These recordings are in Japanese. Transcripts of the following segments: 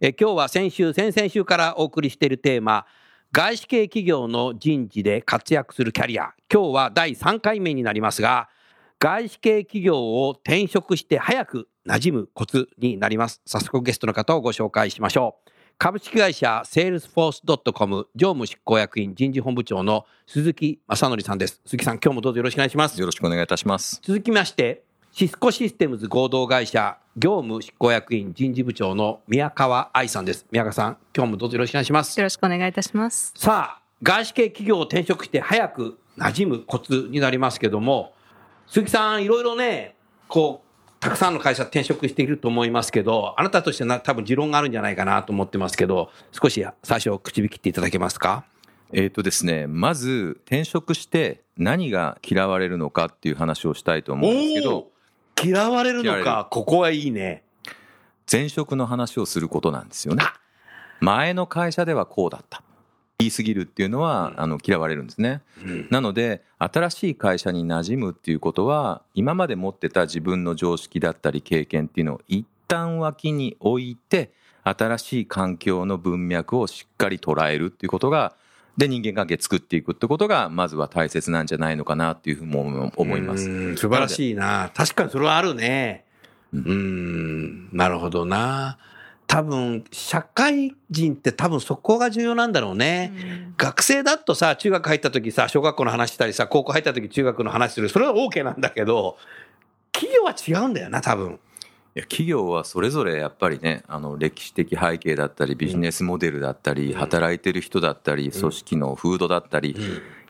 え今日は先週先々週からお送りしているテーマ外資系企業の人事で活躍するキャリア。今日は第3回目になりますが外資系企業を転職して早く馴染むコツになります。早速ゲストの方をご紹介しましょう。株式会社セールスフォースドットコム常務執行役員人事本部長の鈴木正則さんです。鈴木さん今日もどうぞよろしくお願いします。よろしくお願いいたします。続きましてシスコシステムズ合同会社業務執行役員人事部長の宮川愛さんです。宮川さん今日もどうぞよろしくお願いします。よろしくお願いいたします。さあ外資系企業を転職して早く馴染むコツになりますけども鈴木さんいろいろねこうたくさんの会社転職していると思いますけど、あなたとしては多分持論があるんじゃないかなと思ってますけど、少し最初口引きっていただけますか？えっ、とですね、まず転職して何が嫌われるのかっていう話をしたいと思うんですけど、嫌われるのか、ここはいいね。前職の話をすることなんですよね。前の会社ではこうだった。言い過ぎるっていうのは、あの嫌われるんですね、うん、なので新しい会社に馴染むっていうことは今まで持ってた自分の常識だったり経験っていうのを一旦脇に置いて新しい環境の文脈をしっかり捉えるっていうことがで人間関係作っていくってことがまずは大切なんじゃないのかなっていうふうに思います素晴らしいな確かにそれはあるねうんなるほどな多分、社会人って多分そこが重要なんだろうね。うん、学生だとさ、中学入った時さ、小学校の話したりさ、高校入った時中学の話する。それは OK なんだけど、企業は違うんだよな、多分。いや企業はそれぞれやっぱりねあの歴史的背景だったりビジネスモデルだったり、働いてる人だったり、組織の風土だったり、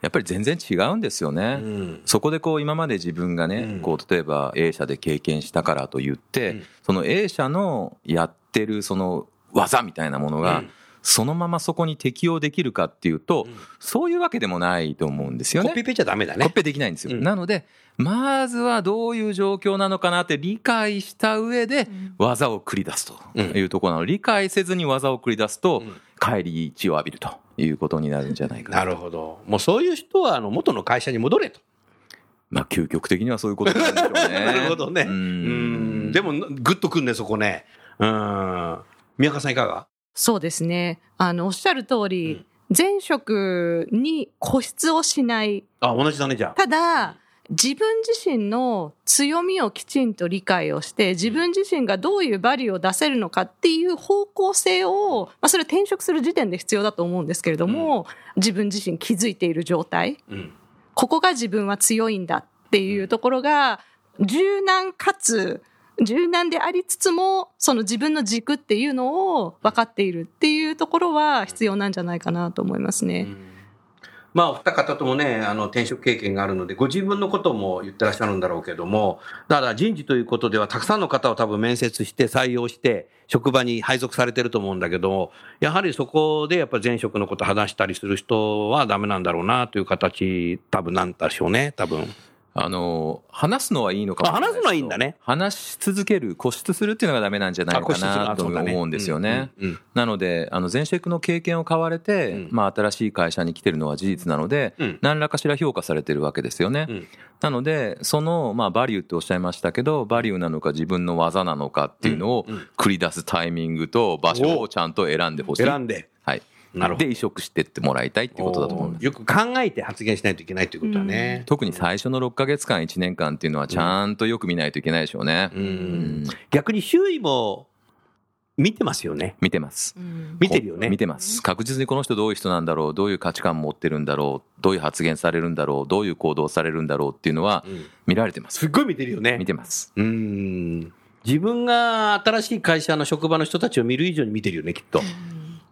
やっぱり全然違うんですよね、そこでこう今まで自分がね、こう例えば A 社で経験したからと言って、その A 社のやってるその技みたいなものが、そのままそこに適用できるかっていうと、そういうわけでもないと思うんですよね。コピペじゃダメだね。コピペできないんですよ。なので、まずはどういう状況なのかなって理解した上で技を繰り出すというところなの、理解せずに技を繰り出すと帰り血を浴びるということになるんじゃないかななるほど。もうそういう人はあの元の会社に戻れと。まあ究極的にはそういうことなんでしょうね。なるほどね。うん。でもグッとくんねそこね。うん。宮川さんいかが？そうですね。あのおっしゃる通り、前職に固執をしない。あ同じだねじゃあ。ただ自分自身の強みをきちんと理解をして、自分自身がどういうバリューを出せるのかっていう方向性を、まあ、それ転職する時点で必要だと思うんですけれども、うん、自分自身気づいている状態、うん、ここが自分は強いんだっていうところが、柔軟かつ、柔軟でありつつも、その自分の軸っていうのを分かっているっていうところは必要なんじゃないかなと思いますね。うんまあ、お二方ともね、あの、転職経験があるので、ご自分のことも言ってらっしゃるんだろうけども、だ人事ということでは、たくさんの方を多分面接して採用して、職場に配属されてると思うんだけど、やはりそこでやっぱ前職のこと話したりする人はダメなんだろうなという形、多分なんでしょうね、多分。あの、話すのはいいのかも話すのはいいんだね。話し続ける、固執するっていうのがダメなんじゃないかなと思うんですよね。なので、あの、前職の経験を買われて、うん、まあ、新しい会社に来てるのは事実なので、うん、何らかしら評価されてるわけですよね。うん、なので、その、まあ、バリューっておっしゃいましたけど、バリューなのか自分の技なのかっていうのを繰り出すタイミングと場所をちゃんと選んでほしい。選んで。はい。で移植してってもらいたいってことだと思うんですよく考えて発言しないといけないっていうことはね、うん、特に最初の6か月間1年間っていうのはちゃんとよく見ないといけないでしょうね、うん、逆に周囲も見てますよね。見てます。見てるよね。見てます。確実にこの人どういう人なんだろう、どういう価値観持ってるんだろう、どういう発言されるんだろう、どういう行動されるんだろうっていうのはうん見られてます。すっごい見てるよね。見てます。うーん。自分が新しい会社の職場の人たちを見る以上に見てるよね、きっと。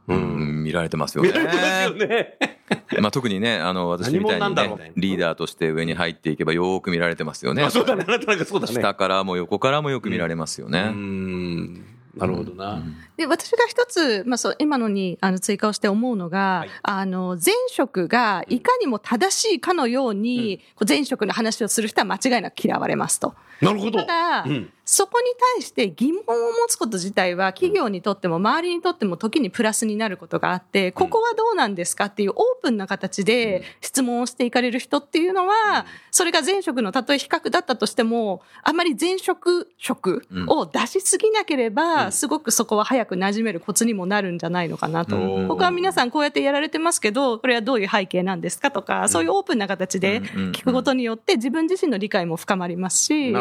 ううんん、見られてますよね。見られてますよね。まあ特にね、あの、私みたいに何者なんだろうねね、リーダーとして上に入っていけばよーく見られてますよねあ、。そうだね。あなたなんかそうだね。下からも横からもよく見られますよね。ん。なるほどな。で私が一つ、まあ、そう今のにあの追加をして思うのが、はいあの前職がいかにも正しいかのように、こう前職の話をする人は間違いなく嫌われますと。なるほど。ただ、うんそこに対して疑問を持つこと自体は企業にとっても周りにとっても時にプラスになることがあって、ここはどうなんですかっていうオープンな形で質問をしていかれる人っていうのは、それが前職のたとえ比較だったとしても、あまり前職職を出しすぎなければ、すごくそこは早く馴染めるコツにもなるんじゃないのかなと。うんここは皆さんこうやってやられてますけど、これはどういう背景なんですかとか、そういうオープンな形で聞くことによって自分自身の理解も深まりますし。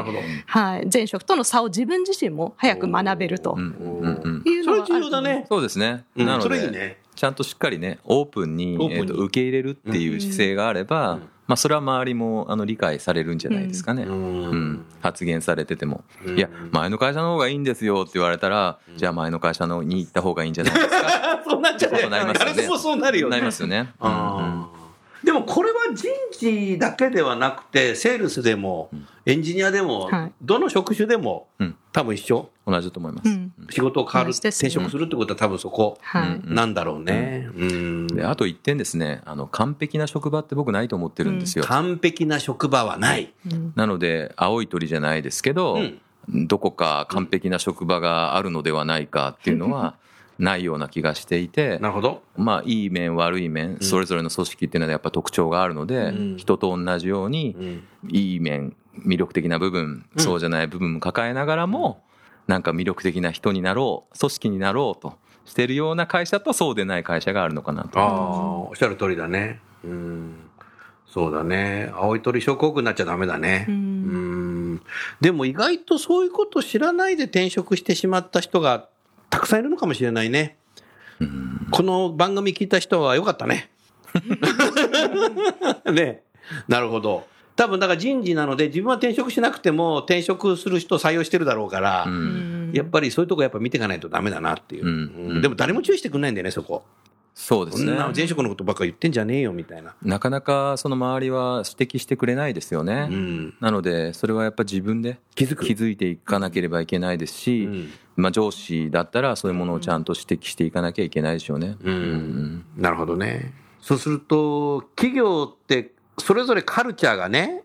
はい、前職との差を自分自身も早く学べると。うんうんうん。いうのはそれ重要だね。そうですね。うん。なので、ね。ちゃんとしっかりね、オープンにオープンに。えーと受け入れるっていう姿勢があれば、まあそれは周りもあの理解されるんじゃないですかね。ううん。ん。発言されてても、うん。いや前の会社の方がいいんですよって言われたら、じゃあ前の会社のに行った方がいいんじゃないですか。そうなっちゃうね。そうなりますよね。そうなるよね。なりますよね、これは人事だけではなくて、セールスでも、エンジニアでもはい、どの職種でもうん、多分一緒。同じだと思います、うん。仕事を変わる、転職するってことは多分そこなんだろうね。うん。であと一点ですね。あの完璧な職場って僕ないと思ってるんですよ、完璧な職場はない。うん。なので青い鳥じゃないですけど、うん。どこか完璧な職場があるのではないかっていうのはないような気がしていてなるほど。まあいい面悪い面それぞれの組織っていうのはやっぱ特徴があるので、うん人と同じようにうんいい面魅力的な部分そうじゃない部分も抱えながらもなんか魅力的な人になろう組織になろうとしてるような会社とそうでない会社があるのかなとああ、おっしゃる通りだね。うん。そうだね。青い鳥症候群になっちゃダメだね。ううんん。でも意外とそういうこと知らないで転職してしまった人がたくさんいるのかもしれないね。この番組聞いた人はよかったね。ね。なるほど。多分だから人事なので自分は転職しなくても転職する人を採用してるだろうから、うんやっぱりそういうとこやっぱ見ていかないとダメだなっていう。うんうんでも誰も注意してくんないんだよね、そこ。そうですねそんな前職のことばっか言ってんじゃねえよみたいな。なかなかその周りは指摘してくれないですよね、うん。なのでそれはやっぱ自分で気づく気づいていかなければいけないですし、うんまあ、上司だったらそういうものをちゃんと指摘していかなきゃいけないでしょうね。うんなるほどね。そうすると、企業ってそれぞれカルチャーがね、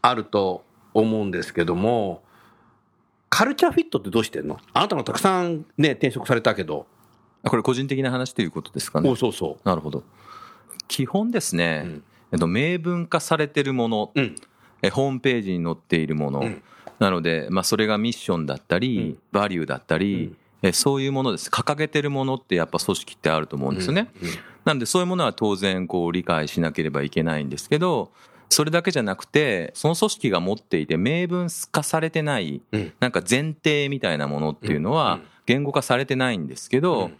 あると思うんですけども、カルチャーフィットってどうしてんの？あなたもたくさんね、転職されたけど。これ個人的な話ということですかね。お。そうそなるほど。基本ですね、うん。えっと、明文化されてるもの、う。うん。えホームページに載っているもの、うん。なので、まあ、それがミッションだったり、うん。バリューだったり、うん。えそういうものです。掲げてるものってやっぱ組織ってあると思うんですよね。うん。なのでそういうものは当然こう理解しなければいけないんですけどそれだけじゃなくてその組織が持っていて明文化されてないうん。なんか前提みたいなものっていうのはうん。言語化されてないんですけど、うん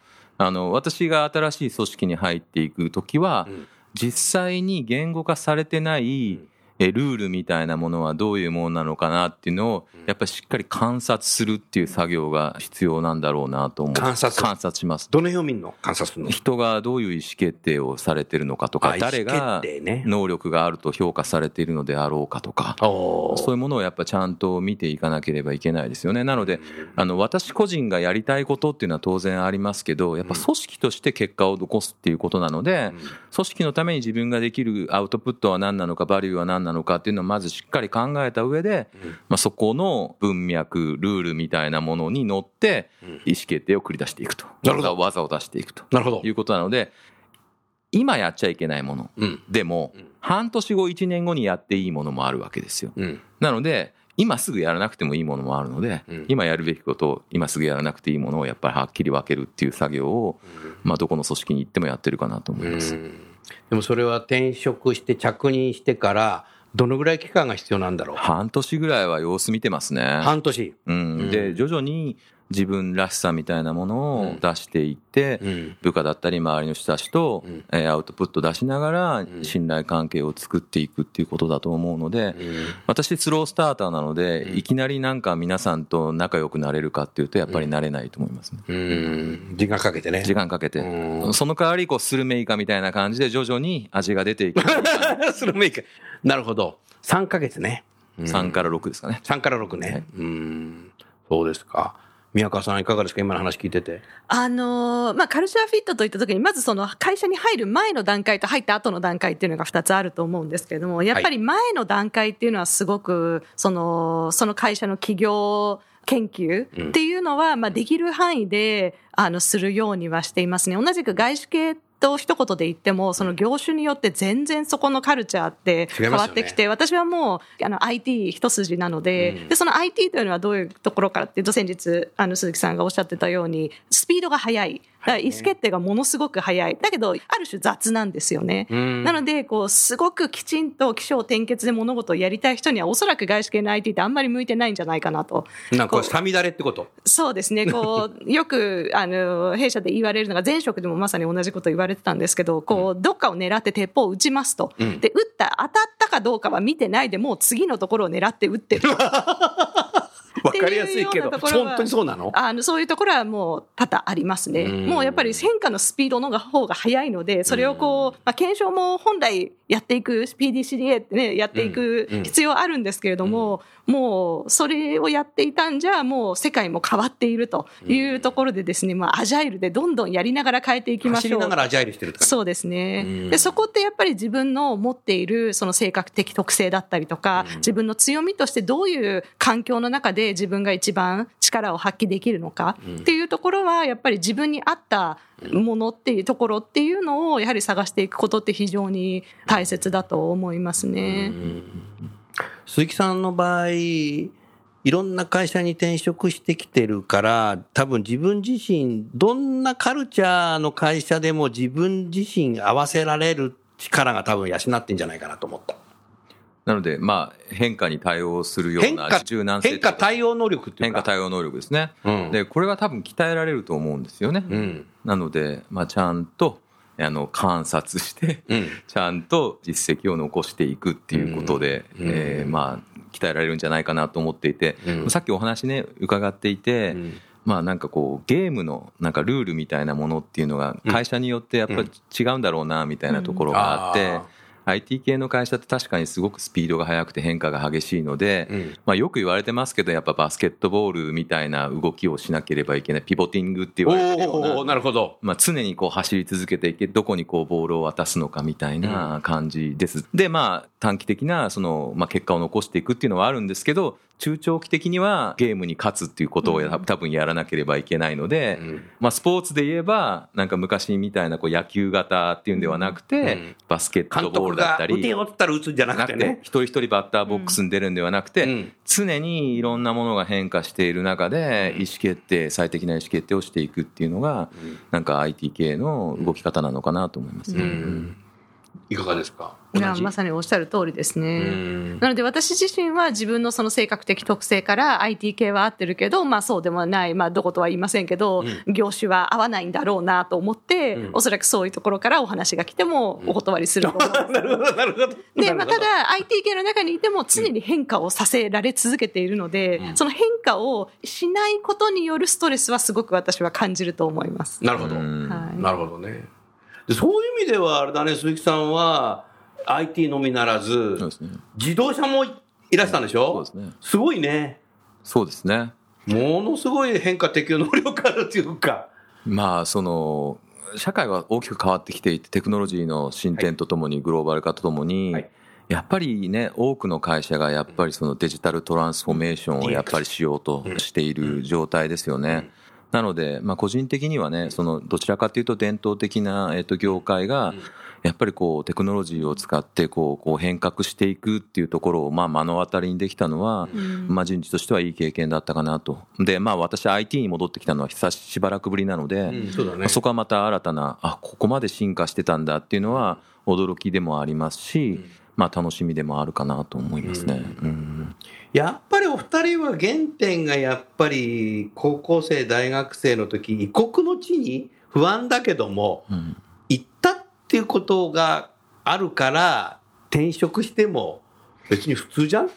あの私が新しい組織に入っていく時はうん。実際に言語化されてないえルールみたいなものはどういうものなのかなっていうのをやっぱりしっかり観察するっていう作業が必要なんだろうなと思う観察。観察します。どの辺を見るの観察するの？人がどういう意思決定をされてるのかとかあ誰が能力があると評価されているのであろうかとかそういうものをやっぱちゃんと見ていかなければいけないですよね。なのであの私個人がやりたいことっていうのは当然ありますけどやっぱ組織として結果を残すっていうことなので組織のために自分ができるアウトプットは何なのかバリューは何なのかっていうのをまずしっかり考えた上で、まあ、そこの文脈ルールみたいなものに乗って意思決定を繰り出していくと。なるほど。技を出していくと。なるほど。いうことなので今やっちゃいけないものうん。でも半年後1年後にやっていいものもあるわけですよ。うん。なので今すぐやらなくてもいいものもあるので、うん。今やるべきことを今すぐやらなくていいものをやっぱりはっきり分けるっていう作業を、まあ、どこの組織に行ってもやってるかなと思います。うん。でもそれは転職して着任してからどのぐらい期間が必要なんだろう？半年ぐらいは様子見てますね。半年。うん、で徐々に自分らしさみたいなものを出していって、うん。部下だったり周りの人たちと、うん。えーアウトプット出しながら信頼関係を作っていくっていうことだと思うので、私スロースターターなので、いきなりなんか皆さんと仲良くなれるかっていうとやっぱりなれないと思いますね。うん。時間かけてね。時間かけて。う。ん。その代わりこうスルメイカみたいな感じで徐々に味が出ていく。スルメイカ。なるほど。3ヶ月ね。3から6ですかね。3から6ね、うん。そうですか宮川さんいかがですか？今の話聞いてて。あのーまあ、カルチャーフィットといった時に、まずその会社に入る前の段階と入った後の段階っていうのが2つあると思うんですけれども、やっぱり前の段階っていうのはすごく、その、その会社の企業研究っていうのは、まあ、できる範囲で、あの、するようにはしていますね。同じく外資系と一言で言っても、その業種によって全然そこのカルチャーって変わってきて、私はもう、あの、IT 一筋なので、で、その IT というのはどういうところからっていうと、先日、あの、鈴木さんがおっしゃってたように、スピードが速い。だから意思決定がものすごく速い。だけど、ある種雑なんですよね。なので、こう、すごくきちんと起承転結で物事をやりたい人には、おそらく外資系の IT ってあんまり向いてないんじゃないかなと。なんかさみだれってこと？そうですね。こう、よく、あの、弊社で言われるのが、前職でもまさに同じこと言われてたんですけど、こう、どっかを狙って鉄砲を撃ちますと。で、撃った、当たったかどうかは見てないで、もう次のところを狙って撃ってる。わかりやすいけど本当にそうなの？あの、そういうところはもう多々ありますね。うん。もうやっぱり変化のスピードの方が速いので、それをこう、まあ、検証も本来やっていく、PDCDA ってね、やっていく必要あるんですけれども、もうそれをやっていたんじゃ、もう世界も変わっているというところでですね、まあ、アジャイルでどんどんやりながら変えていきましょう。走りながらアジャイルしてるって感じそうですね。で、そこってやっぱり自分の持っているその性格的特性だったりとか、自分の強みとしてどういう環境の中で自分が一番力を発揮できるのかっていうところは、やっぱり自分に合ったものっていうところっていうのをやはり探していくことって非常に大切だと思いますね。鈴木さんの場合いろんな会社に転職してきてるから多分自分自身どんなカルチャーの会社でも自分自身合わせられる力が多分養ってんじゃないかなと思ったなので、まあ、変化に対応するような柔軟性変化対応能力っていうか。変化対応能力ですね。うん。で、これは多分鍛えられると思うんですよね。うん。なので、まあ、ちゃんと、あの、観察して、うん。ちゃんと実績を残していくっていうことで、うん。えーまあ、鍛えられるんじゃないかなと思っていて、うん。さっきお話ね、伺っていて、ん。まあなんかこうゲームのなんかルールみたいなものっていうのが会社によってやっぱり違うんだろうなみたいなところがあって、IT 系の会社って確かにすごくスピードが速くて変化が激しいので、うんまあ、よく言われてますけどやっぱバスケットボールみたいな動きをしなければいけないピボティングって言われてるなるほどまあ、常にこう走り続けていけどこにこうボールを渡すのかみたいな感じです。でまあ短期的なその、まあ、結果を残していくっていうのはあるんですけど中長期的にはゲームに勝つっていうことをや多分やらなければいけないので、うん。まあ、スポーツで言えばなんか昔みたいなこう野球型っていうんではなくて、うん。バスケット監督ボールだったり。が打てよって言ったら打つんじゃなくてね一人一人バッターボックスに出るんではなくて、うん。常にいろんなものが変化している中で意思決定最適な意思決定をしていくっていうのが、なんか IT 系の動き方なのかなと思いますね。うんいかがですか？いやまさにおっしゃる通りですね。うん。なので私自身は自分のその性格的特性から IT 系は合ってるけど、まあそうでもない、まあどことは言いませんけど、業種は合わないんだろうなと思って、おそらくそういうところからお話が来てもお断りすると思います。なるほど。なるほど。で、まあ、ただ IT 系の中にいても常に変化をさせられ続けているので、その変化をしないことによるストレスはすごく私は感じると思います。なるほど、うんはい。なるほどねでそういう意味ではあれだね鈴木さんは IT のみならずね。自動車もいらしたんでしょ？そうですね。すごいねそうですね。ものすごい変化適応能力あるっていうかまあその社会が大きく変わってきていてテクノロジーの進展とともにグローバル化とともに、はいやっぱりね多くの会社がやっぱりそのデジタルトランスフォーメーションをやっぱりしようとしている状態ですよね。なので、まあ、個人的にはねそのどちらかというと伝統的な、えっと業界がやっぱりこうテクノロジーを使ってこうこう変革していくっていうところをまあ目の当たりにできたのは、まあ、人事としてはいい経験だったかなと。でまあ私 IT に戻ってきたのは久ししばらくぶりなので、そこはまた新たなあここまで進化してたんだっていうのは驚きでもありますし、まあ、楽しみでもあるかなと思いますね。うん。やっぱりお二人は原点がやっぱり高校生大学生の時異国の地に不安だけども、うん。行ったっていうことがあるから転職しても別に普通じゃんっ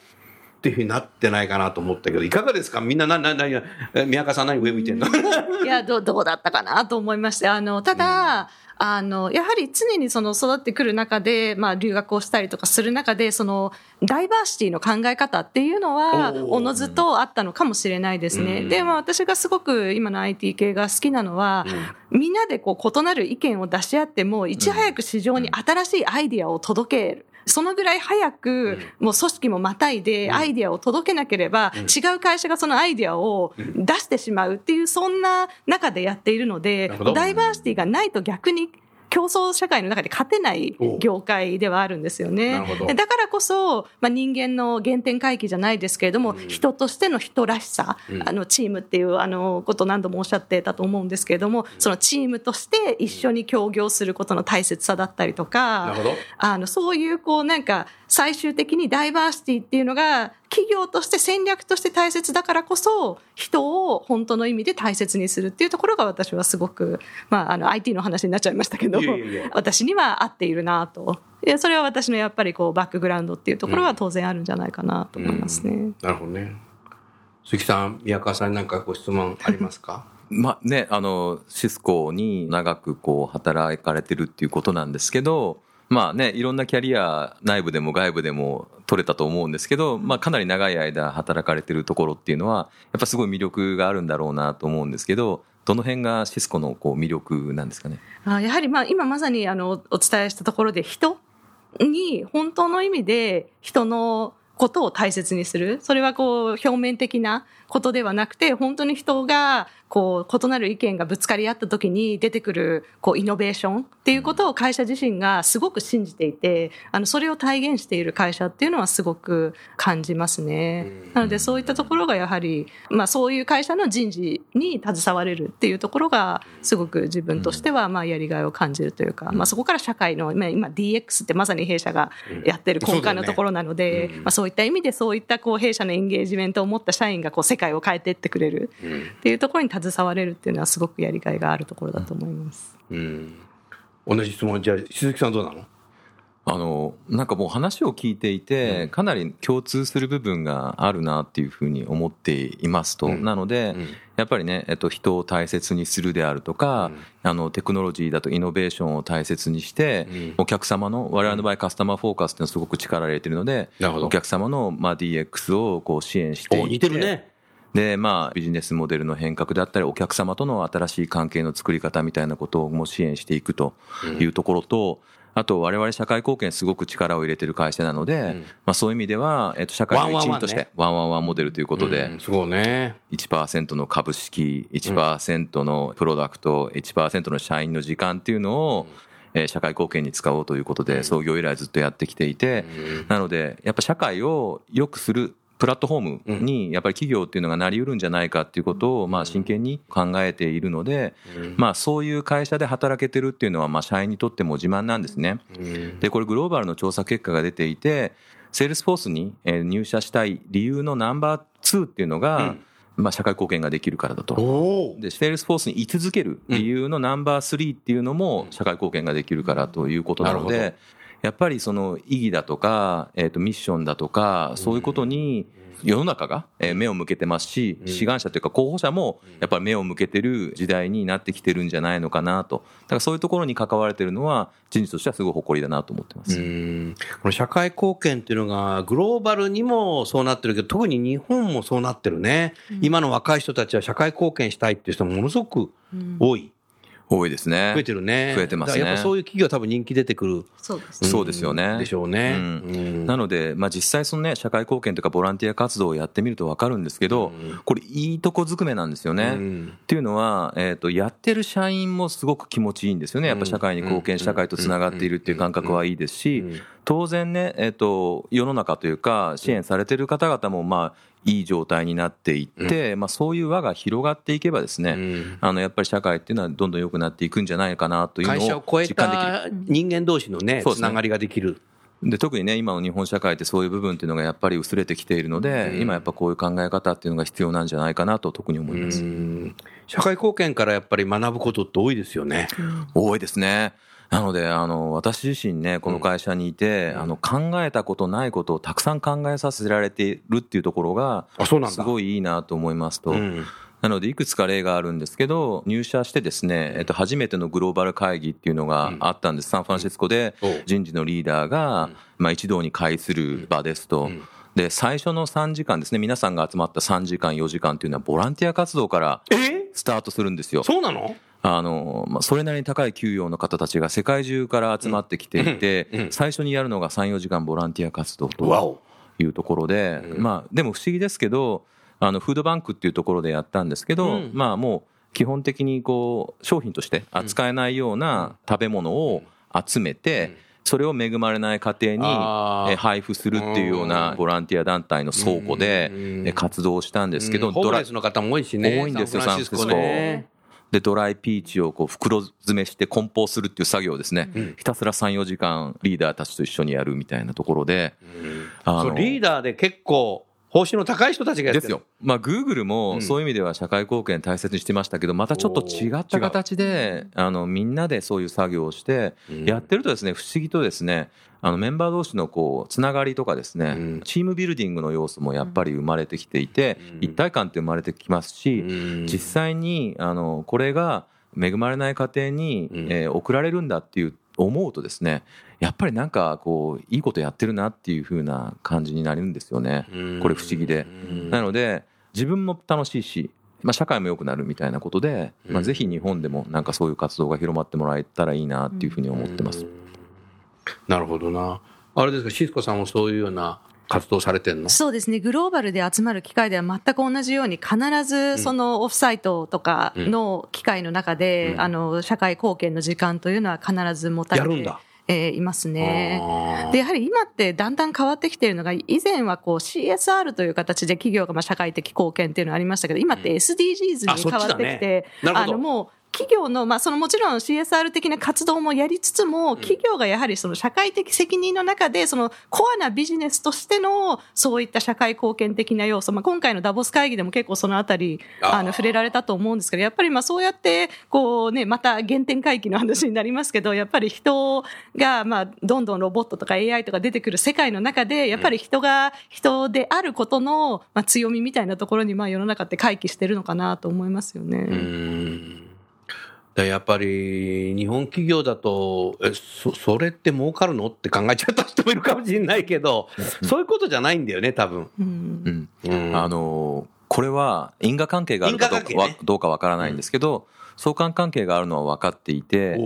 ていうふうになってないかなと思ったけどいかがですか？みんななななえ宮川さん何上見てんの？いや、どう、どうだったかなと思いまして、あの、ただ、あの、やはり常にその育ってくる中で、まあ留学をしたりとかする中で、その、ダイバーシティの考え方っていうのは、おのずとあったのかもしれないですね。うんで、まあ私がすごく今の IT 系が好きなのは、みんなでこう異なる意見を出し合っても、いち早く市場に新しいアイディアを届ける。そのぐらい早く、もう組織もまたいでアイディアを届けなければ、違う会社がそのアイディアを出してしまうっていう、そんな中でやっているのでダイバーシティがないと逆に、競争社会の中で勝てない業界ではあるんですよね。だからこそ、まあ、人間の原点回帰じゃないですけれども、人としての人らしさ、あのチームっていうあのことを何度もおっしゃってたと思うんですけれども、そのチームとして一緒に協業することの大切さだったりとか、あのそういうこうなんか最終的にダイバーシティっていうのが企業として戦略として大切だからこそ人を本当の意味で大切にするっていうところが私はすごく、まあ、あの IT の話になっちゃいましたけど 私には合っているなと。いやそれは私のやっぱりこうバックグラウンドっていうところは当然あるんじゃないかなと思いますね。なるほどね。鈴木さん宮川さんに何かご質問ありますか？まあね、あの、シスコに長くこう働かれてるっていうことなんですけど、まあね、いろんなキャリア内部でも外部でも取れたと思うんですけど、まあかなり長い間働かれてるところっていうのは、やっぱすごい魅力があるんだろうなと思うんですけど、どの辺がシスコのこう魅力なんですかね？あやはりまあ今まさにあのお伝えしたところで人に本当の意味で人のことを大切にする。それはこう表面的なことではなくて、本当に人がこう異なる意見がぶつかり合った時に出てくるこうイノベーションっていうことを会社自身がすごく信じていて、あのそれを体現している会社っていうのはすごく感じますね。なのでそういったところがやはり、まあそういう会社の人事に携われるっていうところがすごく自分としてはまあやりがいを感じるというか、まあそこから社会の、まあ今 DX ってまさに弊社がやってる根幹のところなので、まあそういった意味でそういったこう弊社のエンゲージメントを持った社員がこう世界を変えていってくれるっていうところに携われるっていうのはすごくやりがいがあるところだと思います。うん。同じ質問じゃあ鈴木さんどうなの？あの、なんかもう話を聞いていて、かなり共通する部分があるなっていうふうに思っていますと。うん。なので、うん。やっぱりね、えっと、人を大切にするであるとか、あの、テクノロジーだとイノベーションを大切にして、うん。お客様の、我々の場合カスタマーフォーカスっていうのはすごく力を入れてるので、なるほど。お客様の、まあ、DX をこう支援していってお似てるねで、まあ、ビジネスモデルの変革であったり、お客様との新しい関係の作り方みたいなことをも支援していくというところと、あと、我々社会貢献すごく力を入れてる会社なので、ん。まあそういう意味では、えっと、社会の一員として、ワンワンワンモデルということで、うんすごいね。1%の株式、1%のプロダクト、1%の社員の時間っていうのを、えー社会貢献に使おうということで、創業以来ずっとやってきていて、なので、やっぱ社会を良くするプラットフォームに、やっぱり企業っていうのがなりうるんじゃないかっていうことを、まあ真剣に考えているので、まあそういう会社で働けてるっていうのは、まあ社員にとっても自慢なんですね。で、これグローバルの調査結果が出ていて、セールスフォースにえー入社したい理由のナンバー2っていうのが、まあ社会貢献ができるからだと。で、セールスフォースに居続ける理由のナンバー3っていうのも社会貢献ができるからということなのなるほで、やっぱりその意義だとか、えっ、と、ミッションだとか、そういうことに世の中がえー目を向けてますし、志願者というか候補者もやっぱり目を向けてる時代になってきてるんじゃないのかなと。だからそういうところに関われてるのは人事としてはすごい誇りだなと思ってます。うん。この社会貢献っていうのがグローバルにもそうなってるけど特に日本もそうなってるね、今の若い人たちは社会貢献したいっていう人もものすごく多い、多いですね。増えてるね。増えてますね。やっぱそういう企業は多分人気出てくるそうですね。そうですよね。でしょうね、なので、まあ、実際そのね、社会貢献とかボランティア活動をやってみるとわかるんですけど、これいいとこずくめなんですよね。うん。っていうのは、えっ、と、やってる社員もすごく気持ちいいんですよね。やっぱ社会に貢献、社会とつながっているっていう感覚はいいですし、当然ね、えっ、と、世の中というか、支援されてる方々も、まあ、いい状態になっていって、まあ、そういう輪が広がっていけばですね、ん。あの、やっぱり社会っていうのはどんどん良くなっていくんじゃないかなというのを実感できる。た人間同士のね。つながりができる。で特にね今の日本社会ってそういう部分っていうのがやっぱり薄れてきているので、うん。今やっぱこういう考え方っていうのが必要なんじゃないかなと特に思います、うん。社会貢献からやっぱり学ぶことって多いですよね。多いですねなのであの私自身ねこの会社にいて、うん。あの考えたことないことをたくさん考えさせられているっていうところが。すごいいいなと思いますと、うん。なのでいくつか例があるんですけど入社してですね、えっと、初めてのグローバル会議っていうのがあったんです、サンフランシスコで人事のリーダーが、まあ、一堂に会する場ですと。うん。で最初の3時間ですね皆さんが集まった3時間4時間っていうのはボランティア活動からえ？スタートするんですよ。そうなの？あの、まあ、それなりに高い給与の方たちが世界中から集まってきていて、最初にやるのが3、4時間ボランティア活動と。いうところで、うん。まあ、でも不思議ですけど、あの、フードバンクっていうところでやったんですけど、うん。まあもう基本的にこう、商品として扱えないような食べ物を集めて、それを恵まれない家庭に配布するっていうようなボランティア団体の倉庫で活動をしたんですけど、ドラムレスの方も多いしね。多いんですよサンフランシスコ。でドライピーチをこう袋詰めして梱包するっていう作業をですね、うん。ひたすら3、4時間リーダーたちと一緒にやるみたいなところで、あの。そうリーダーで結構、報酬の高い人たちがやってる。ですよ。まあ、グーグルうん。もそういう意味では社会貢献大切にしてましたけど、またちょっと違った形で、あの、みんなでそういう作業をして、うん。やってるとですね、不思議とですね、あの、メンバー同士のこう、つながりとかですね、うん。チームビルディングの要素もやっぱり生まれてきていて、うん。一体感って生まれてきますし、うん。実際に、あの、これが恵まれない家庭に、うん。えー送られるんだっていう、思うとですね、やっぱりなんかこう、いいことやってるなっていう風な感じになるんですよね。うんこれ不思議でうんなので自分も楽しいし、まあ、社会も良くなるみたいなことで、まあ、うんぜひ日本でもなんかそういう活動が広まってもらえたらいいなっていうふうに思ってます。なるほどな。あれですか、シスコさんもそういうような活動されてんの？そうですね。グローバルで集まる機会では全く同じように、必ずそのオフサイトとかの機会の中で、うん。あの、社会貢献の時間というのは必ず持たれてやるんだ。えーいますね。で、やはり今ってだんだん変わってきているのが、以前はこう CSR という形で企業がまあ社会的貢献っていうのがありましたけど、今って SDGs に変わってきねて、なるほど。のもう、企業の、まあ、そのもちろん CSR 的な活動もやりつつも、企業がやはりその社会的責任の中で、そのコアなビジネスとしての、そういった社会貢献的な要素、まあ、今回のダボス会議でも結構そのあたり、あの、触れられたと思うんですけど、やっぱりまあそうやって、こうね、また原点回帰の話になりますけど、やっぱり人が、まあ、どんどんロボットとか AI とか出てくる世界の中で、やっぱり人が人であることの、まあ、強みみたいなところに、まあ世の中って回帰してるのかなと思いますよね。やっぱり日本企業だとえそそれって儲かるの？って考えちゃった人もいるかもしれないけどそういうことじゃないんだよね多分、うん。うん。うん。あのこれは因果関係があるかどうか,、ね。どうかわからないんですけど、相関関係があるのは分かっていて、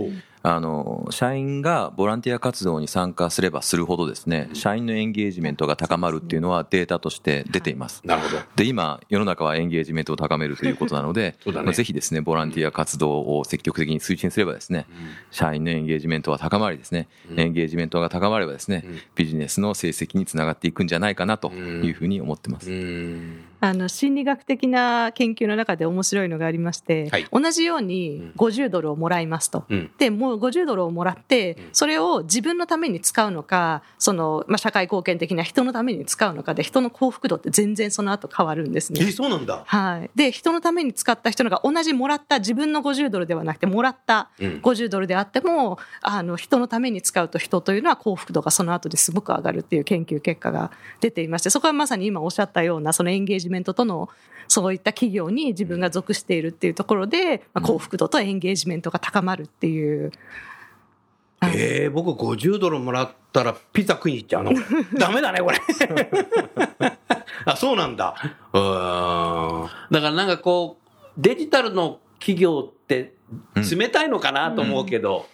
あの社員がボランティア活動に参加すればするほどですね社員のエンゲージメントが高まるっていうのはデータとして出ています。なるほど。で今世の中はエンゲージメントを高めるということなので まあぜひですねボランティア活動を積極的に推進すればですね社員のエンゲージメントは高まりですね、うん。エンゲージメントが高まればですね、うん。ビジネスの成績につながっていくんじゃないかなというふうに思ってます。うんあの心理学的な研究の中で面白いのがありまして、はい同じように50ドルをもらいますと。うんで、もう50ドルをもらって、それを自分のために使うのか、その、まあ、社会貢献的な人のために使うのかで、人の幸福度って全然その後変わるんですね。えそうなんだはい。で、人のために使った人のが同じもらった自分の50ドルではなくて、もらったうん50ドルであっても、あの、人のために使うと人というのは幸福度がその後ですごく上がるっていう研究結果が出ていまして、そこはまさに今おっしゃったような、そのエンゲージメントとの、そういった企業に自分が属しているっていうところで、まあ、幸福度とエンゲージメントが高まるっていう。はいえー、僕50ドルもらったらピザ食いに行っちゃうの？ダメだねこれ あそうなんだうーんだからなんかこうデジタルの企業って冷たいのかなと思うけど、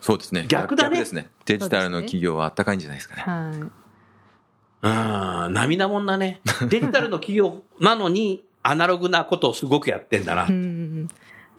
そうですね。逆だねですね。デジタルの企業はあったかいんじゃないですかね。はい。うん、涙もんだね。デジタルの企業なのに、アナログなことをすごくやってんだな。うん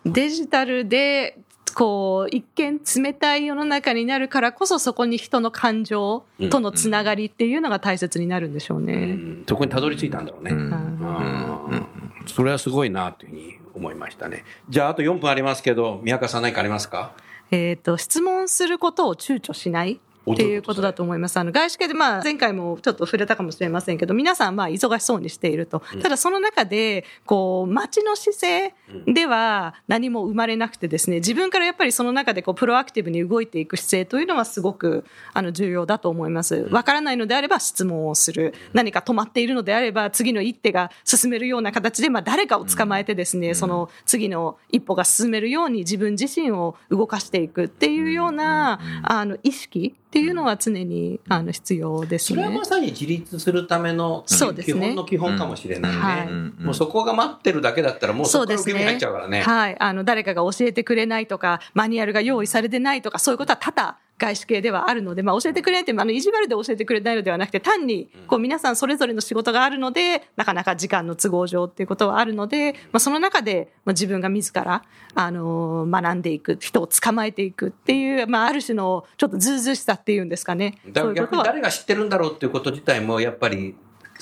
デジタルで、こう、一見冷たい世の中になるからこそ、そこに人の感情とのつながりっていうのが大切になるんでしょううね。ん、そこにたどり着いたんだろうね。うんそれはすごいなというふうに思いましたね。じゃあ、あと4分ありますけど、宮川さん何かありますか？えっ、と、質問することを躊躇しない。っていうことだと思います。あの外資系でまあ前回もちょっと触れたかもしれませんけど、皆さんまあ忙しそうにしていると。ただその中で、こう、街の姿勢では何も生まれなくてですね、自分からやっぱりその中でこうプロアクティブに動いていく姿勢というのはすごくあの重要だと思います。わからないのであれば質問をする。何か止まっているのであれば次の一手が進めるような形で、まあ誰かを捕まえてですね、その次の一歩が進めるように自分自身を動かしていくっていうような、あの意識っていうのは常にあの必要ですね。それはまさに自立するためのそうですね基本の基本かもしれないね。うんはいもうそこが待ってるだけだったらもうそこから受け身入っちゃうからね。はい。あの、誰かが教えてくれないとか、マニュアルが用意されてないとか、そういうことは多々、外資系ではあるので、まあ、教えてくれって、あの、意地悪で教えてくれないのではなくて、単に、こう、皆さんそれぞれの仕事があるので、なかなか時間の都合上っていうことはあるので、まあ、その中で、まあ、自分が自ら、あの、学んでいく、人を捕まえていくっていう、まあ、ある種の、ちょっとずうずうしさっていうんですかね。だ逆に誰が知ってるんだろうっていうこと自体もやっぱり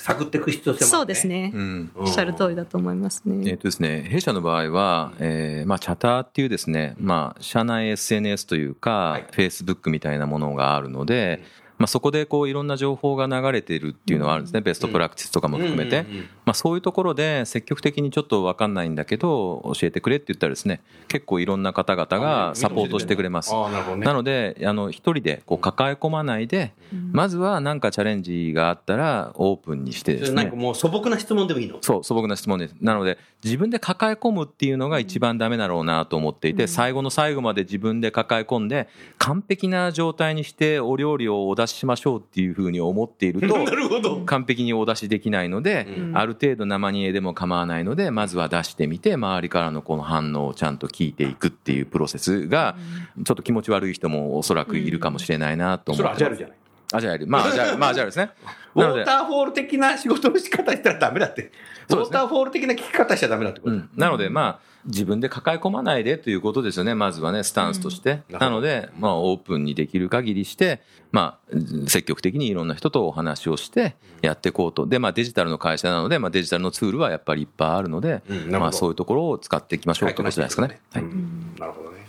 探っていく必要性もある、ね。そうですね。うんおっしゃる通りだと思いますえっ、ね。とですね、弊社の場合は、えーまあ、チャターっていうですね、まあ、社内 SNS というか、はい Facebook みたいなものがあるので、まあ、そこでこういろんな情報が流れているっていうのはあるんですね、ベストプラクティスとかも含めて、まあ、そういうところで積極的にちょっと分かんないんだけど教えてくれって言ったらですね結構いろんな方々がサポートしてくれます。なのであの一人でこう抱え込まないで、まずは何かチャレンジがあったらオープンにしてですね。なんかもう素朴な質問でもいいの？そう素朴な質問です。なので自分で抱え込むっていうのが一番ダメだろうなと思っていて、最後の最後まで自分で抱え込んで完璧な状態にしてお料理をお出ししましょうっていうふうに思っていると。完璧にお出しできないので、うんある程度生煮えでも構わないのでまずは出してみて周りからのこの反応をちゃんと聞いていくっていうプロセスがちょっと気持ち悪い人もおそらくいるかもしれないなと思ってそれアジャイルじゃない。アジャイル。まあアジャイル。まあアジャイルですね。ウォーターフォール的な仕事の仕方したらダメだって。ウォーターフォール的な聞き方しちゃダメだってこと。うん、なので、まあ、自分で抱え込まないでということですよね、まずはね、スタンスとして。うん。なので、まあ、オープンにできる限りして、まあ、積極的にいろんな人とお話をしてやっていこうと。で、まあ、デジタルの会社なので、まあ、デジタルのツールはやっぱりいっぱいあるので、うん。まあ、そういうところを使っていきましょうということじゃないですかね。はい。うん。なるほどね。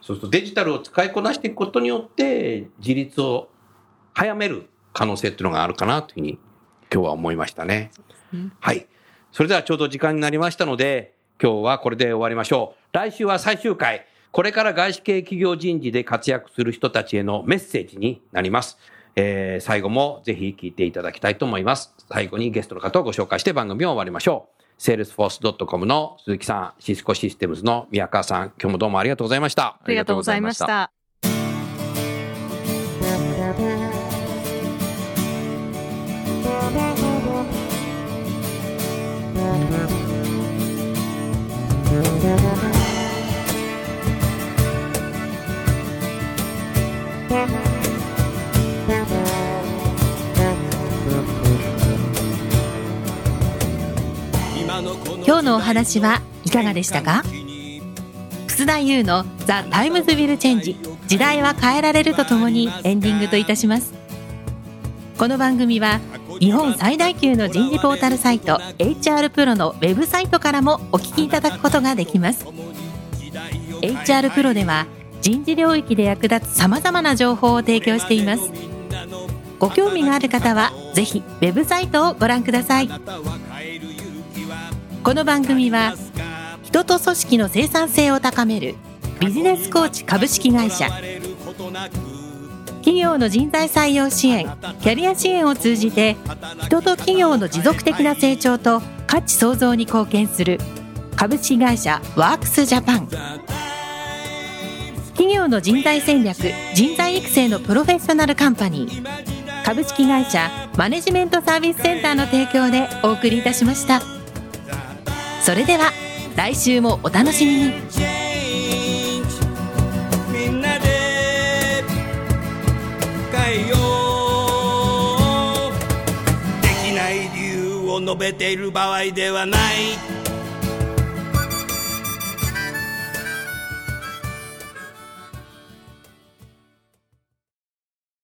そうするとデジタルを使いこなしていくことによって、自立を早める可能性っていうのがあるかなというふうに今日は思いましたね。はい。それではちょうど時間になりましたので、今日はこれで終わりましょう。来週は最終回。これから外資系企業人事で活躍する人たちへのメッセージになります。えー最後もぜひ聞いていただきたいと思います。最後にゲストの方をご紹介して番組を終わりましょう。salesforce.com の鈴木さん、シスコシステムズの宮川さん、今日もどうもありがとうございました。ありがとうございました。今日のお話はいかがでしたか？楠田祐の「 The Times Will Change。時代は変えられる」とともにエンディングといたします。この番組は日本最大級の人事ポータルサイト HR プロのウェブサイトからもお聞きいただくことができます。HR プロでは人事領域で役立つさまざまな情報を提供しています。ご興味がある方はぜひウェブサイトをご覧ください。この番組は人と組織の生産性を高めるビジネスコーチ株式会社。企業の人材採用支援キャリア支援を通じて人と企業の持続的な成長と価値創造に貢献する株式会社ワークスジャパン。企業の人材戦略人材育成のプロフェッショナルカンパニー。株式会社マネジメントサービスセンターの提供でお送りいたしました。それでは来週もお楽しみに。述べている場合ではない。